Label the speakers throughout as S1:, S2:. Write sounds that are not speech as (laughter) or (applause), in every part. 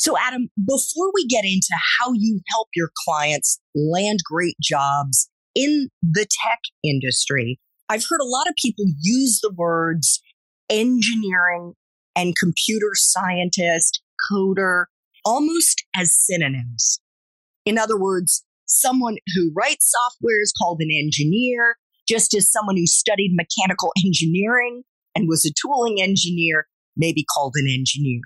S1: So, Adam, before we get into how you help your clients land great jobs in the tech industry, I've heard a lot of people use the words engineering and computer scientist, coder, almost as synonyms. In other words, someone who writes software is called an engineer, just as someone who studied mechanical (laughs) engineering and was a tooling engineer may be called an engineer.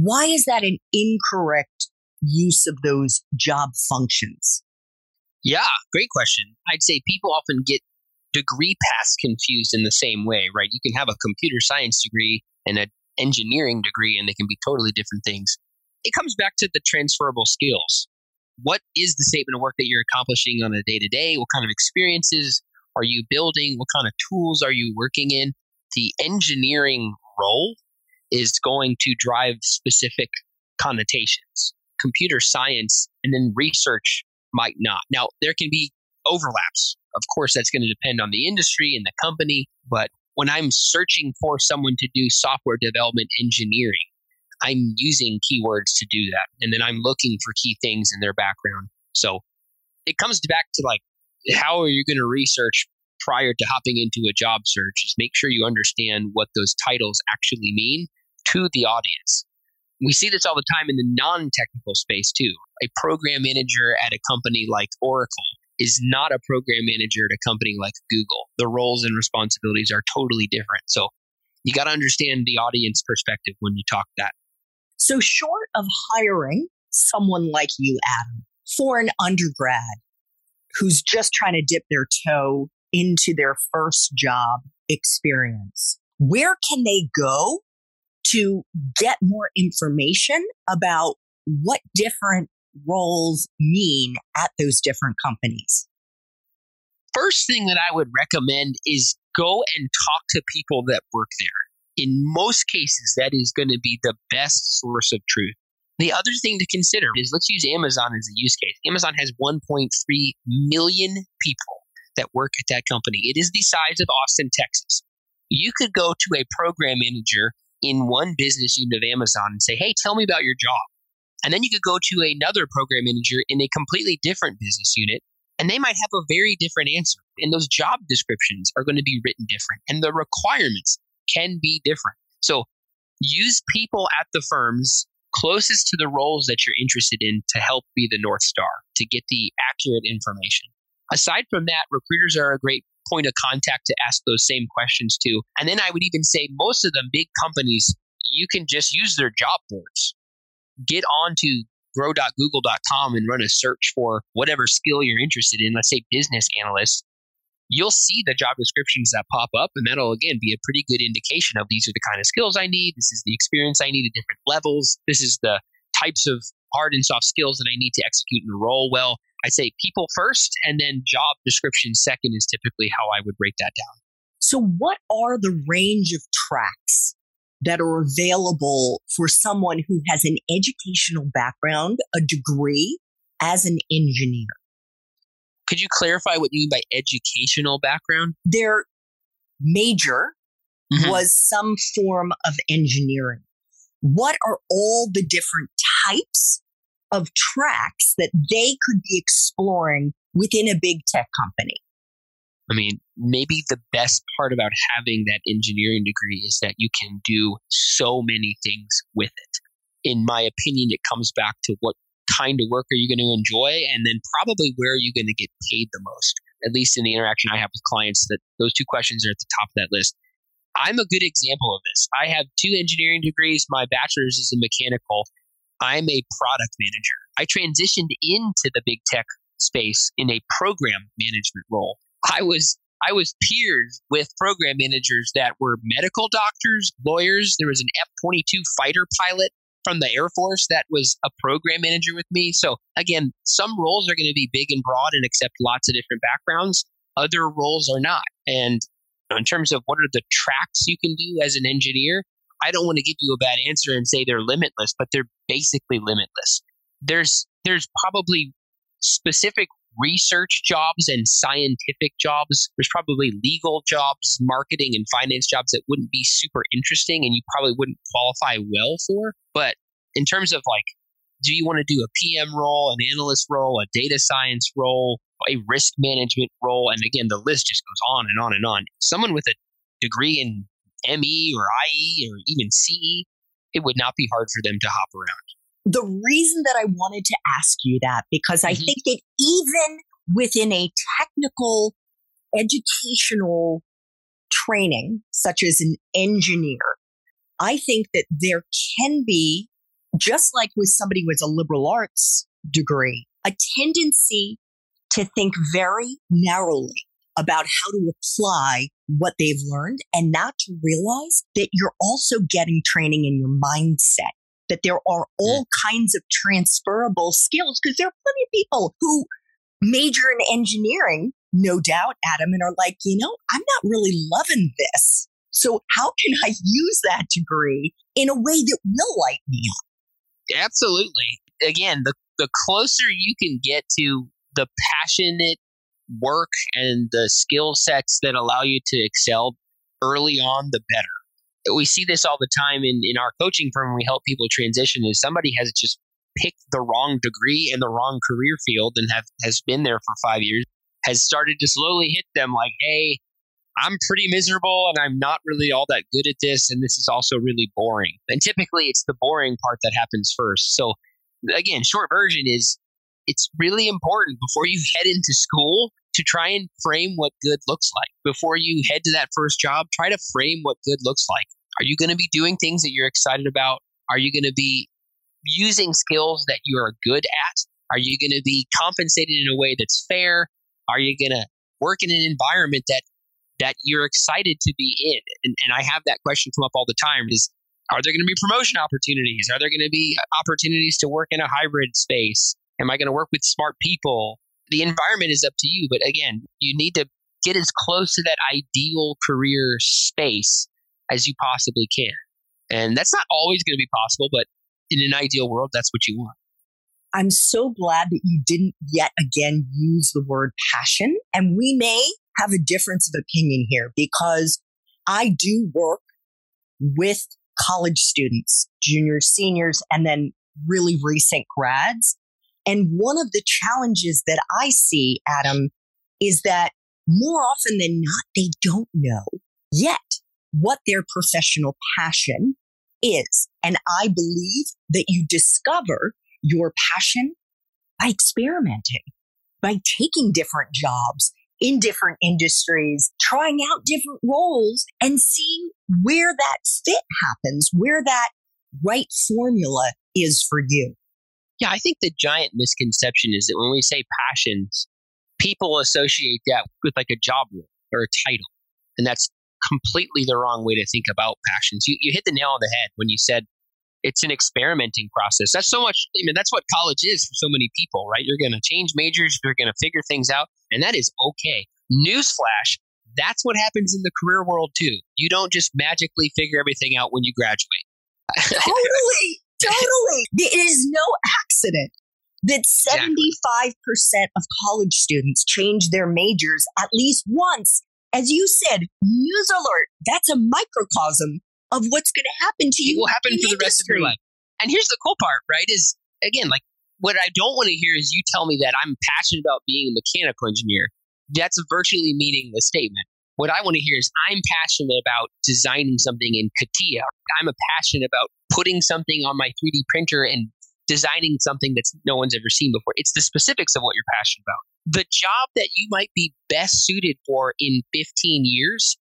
S1: Why is that an incorrect use of those job functions?
S2: Yeah, great question. I'd say people often get degree paths confused in the same way, right? You can have a computer science degree and an engineering degree, and they can be totally different things. It comes back to the transferable skills. What is the statement of work that you're accomplishing on a day to day? What kind of experiences are you building? What kind of tools are you working in? The engineering role is going to drive specific connotations. Computer science and then research might not. Now, there can be overlaps. Of course, that's going to depend on the industry and the company. But when I'm searching for someone to do software development engineering, I'm using keywords to do that. And then I'm looking for key things in their background. So it comes back to like, how are you going to research prior to hopping into a job search? Is make sure you understand what those titles actually mean to the audience. We see this all the time in the non technical space too. A program manager at a company like Oracle is not a program manager at a company like Google. The roles and responsibilities are totally different. So you got to understand the audience perspective when you talk that.
S1: So, short of hiring someone like you, Adam, for an undergrad who's just trying to dip their toe into their first job experience, where can they go to get more information about what different roles mean at those different companies?
S2: First thing that I would recommend is go and talk to people that work there. In most cases, that is going to be the best source of truth. The other thing to consider is let's use Amazon as a use case. Amazon has 1.3 million people that work at that company. It is the size of Austin, Texas. You could go to a program manager in one business unit of Amazon and say, hey, tell me about your job. And then you could go to another program manager in a completely different business unit, and they might have a very different answer. And those job descriptions are going to be written different, and the requirements can be different. So use people at the firms closest to the roles that you're interested in to help be the North Star, to get the accurate information. Aside from that, recruiters are a great point of contact to ask those same questions to. And then I would even say most of them, big companies, you can just use their job boards. Get onto grow.google.com and run a search for whatever skill you're interested in, let's say business analyst. You'll see the job descriptions that pop up, and that'll again be a pretty good indication of these are the kind of skills I need. This is the experience I need at different levels. This is the types of hard and soft skills that I need to execute in a role well. I say people first and then job description second is typically how I would break that down.
S1: So, what are the range of tracks that are available for someone who has an educational background, a degree as an engineer.
S2: Could you clarify what you mean by educational background?
S1: Their major mm-hmm. was some form of engineering. What are all the different types of tracks that they could be exploring within a big tech company?
S2: I mean, maybe the best part about having that engineering degree is that you can do so many things with it. In my opinion, it comes back to what kind of work are you going to enjoy and then probably where are you going to get paid the most at least in the interaction i have with clients that those two questions are at the top of that list i'm a good example of this i have two engineering degrees my bachelor's is in mechanical i'm a product manager i transitioned into the big tech space in a program management role I was I was peers with program managers that were medical doctors, lawyers. There was an F 22 fighter pilot from the Air Force that was a program manager with me. So, again, some roles are going to be big and broad and accept lots of different backgrounds, other roles are not. And in terms of what are the tracks you can do as an engineer, I don't want to give you a bad answer and say they're limitless, but they're basically limitless. There's there's probably specific research jobs and scientific jobs. There's probably legal jobs, marketing and finance jobs that wouldn't be super interesting and you probably wouldn't qualify well for. But in terms of like, do you want to do a PM role, an analyst role, a data science role, a risk management role? And again, the list just goes on and on and on. Someone with a degree in ME or IE or even CE, it would not be hard for them to hop around
S1: the reason that I wanted to ask you that, because I mm-hmm. think that even within a technical educational training, such as an engineer, I think that there can be, just like with somebody with a liberal arts degree, a tendency to think very narrowly about how to apply what they've learned and not to realize that you're also getting training in your mindset that there are all kinds of transferable skills because there are plenty of people who major in engineering, no doubt, Adam, and are like, you know, I'm not really loving this. So how can I use that degree in a way that will light me up?
S2: Absolutely. Again, the, the closer you can get to the passionate work and the skill sets that allow you to excel early on, the better. We see this all the time in, in our coaching firm we help people transition is somebody has just picked the wrong degree and the wrong career field and have has been there for five years has started to slowly hit them like hey i'm pretty miserable and i'm not really all that good at this and this is also really boring. And typically it's the boring part that happens first. So again short version is it's really important before you head into school to try and frame what good looks like. Before you head to that first job, try to frame what good looks like. Are you going to be doing things that you're excited about? Are you going to be using skills that you are good at? Are you going to be compensated in a way that's fair? Are you going to work in an environment that that you're excited to be in? And, and I have that question come up all the time: is are there going to be promotion opportunities? Are there going to be opportunities to work in a hybrid space? Am I going to work with smart people? The environment is up to you, but again, you need to get as close to that ideal career space as you possibly can. And that's not always going to be possible, but in an ideal world, that's what you want.
S1: I'm so glad that you didn't yet again use the word passion. And we may have a difference of opinion here because I do work with college students, juniors, seniors, and then really recent grads. And one of the challenges that I see, Adam, is that more often than not, they don't know yet what their professional passion is. And I believe that you discover your passion by experimenting, by taking different jobs in different industries, trying out different roles and seeing where that fit happens, where that right formula is for you.
S2: Yeah, I think the giant misconception is that when we say passions, people associate that with like a job role or a title. And that's completely the wrong way to think about passions. You, you hit the nail on the head when you said it's an experimenting process. That's so much, I mean, that's what college is for so many people, right? You're going to change majors, you're going to figure things out, and that is okay. Newsflash, that's what happens in the career world too. You don't just magically figure everything out when you graduate.
S1: totally, totally. It is no accident that 75% of college students change their majors at least once. As you said, news alert, that's a microcosm of what's going to happen to you.
S2: It will happen for
S1: the
S2: rest of your life. And here's the cool part, right? Is again, like what I don't want to hear is you tell me that I'm passionate about being a mechanical engineer. That's virtually meaningless statement. What I want to hear is I'm passionate about designing something in CATIA. I'm a passionate about putting something on my 3D printer and designing something that no one's ever seen before. It's the specifics of what you're passionate about. The job that you might be best suited for in 15 years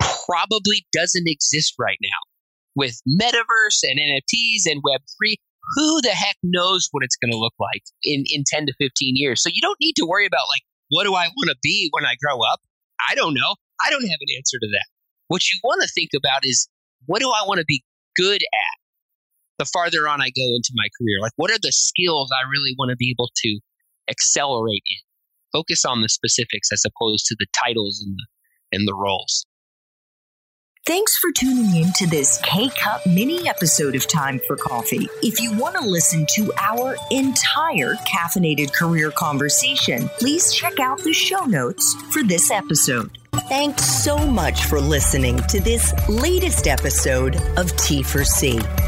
S2: probably doesn't exist right now. With metaverse and NFTs and Web3, who the heck knows what it's going to look like in, in 10 to 15 years? So you don't need to worry about, like, what do I want to be when I grow up? I don't know. I don't have an answer to that. What you want to think about is, what do I want to be good at? the farther on I go into my career. Like, what are the skills I really want to be able to accelerate in? Focus on the specifics as opposed to the titles and the, and the roles.
S1: Thanks for tuning in to this K Cup mini episode of Time for Coffee. If you want to listen to our entire caffeinated career conversation, please check out the show notes for this episode. Thanks so much for listening to this latest episode of T4C.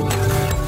S1: Thank you.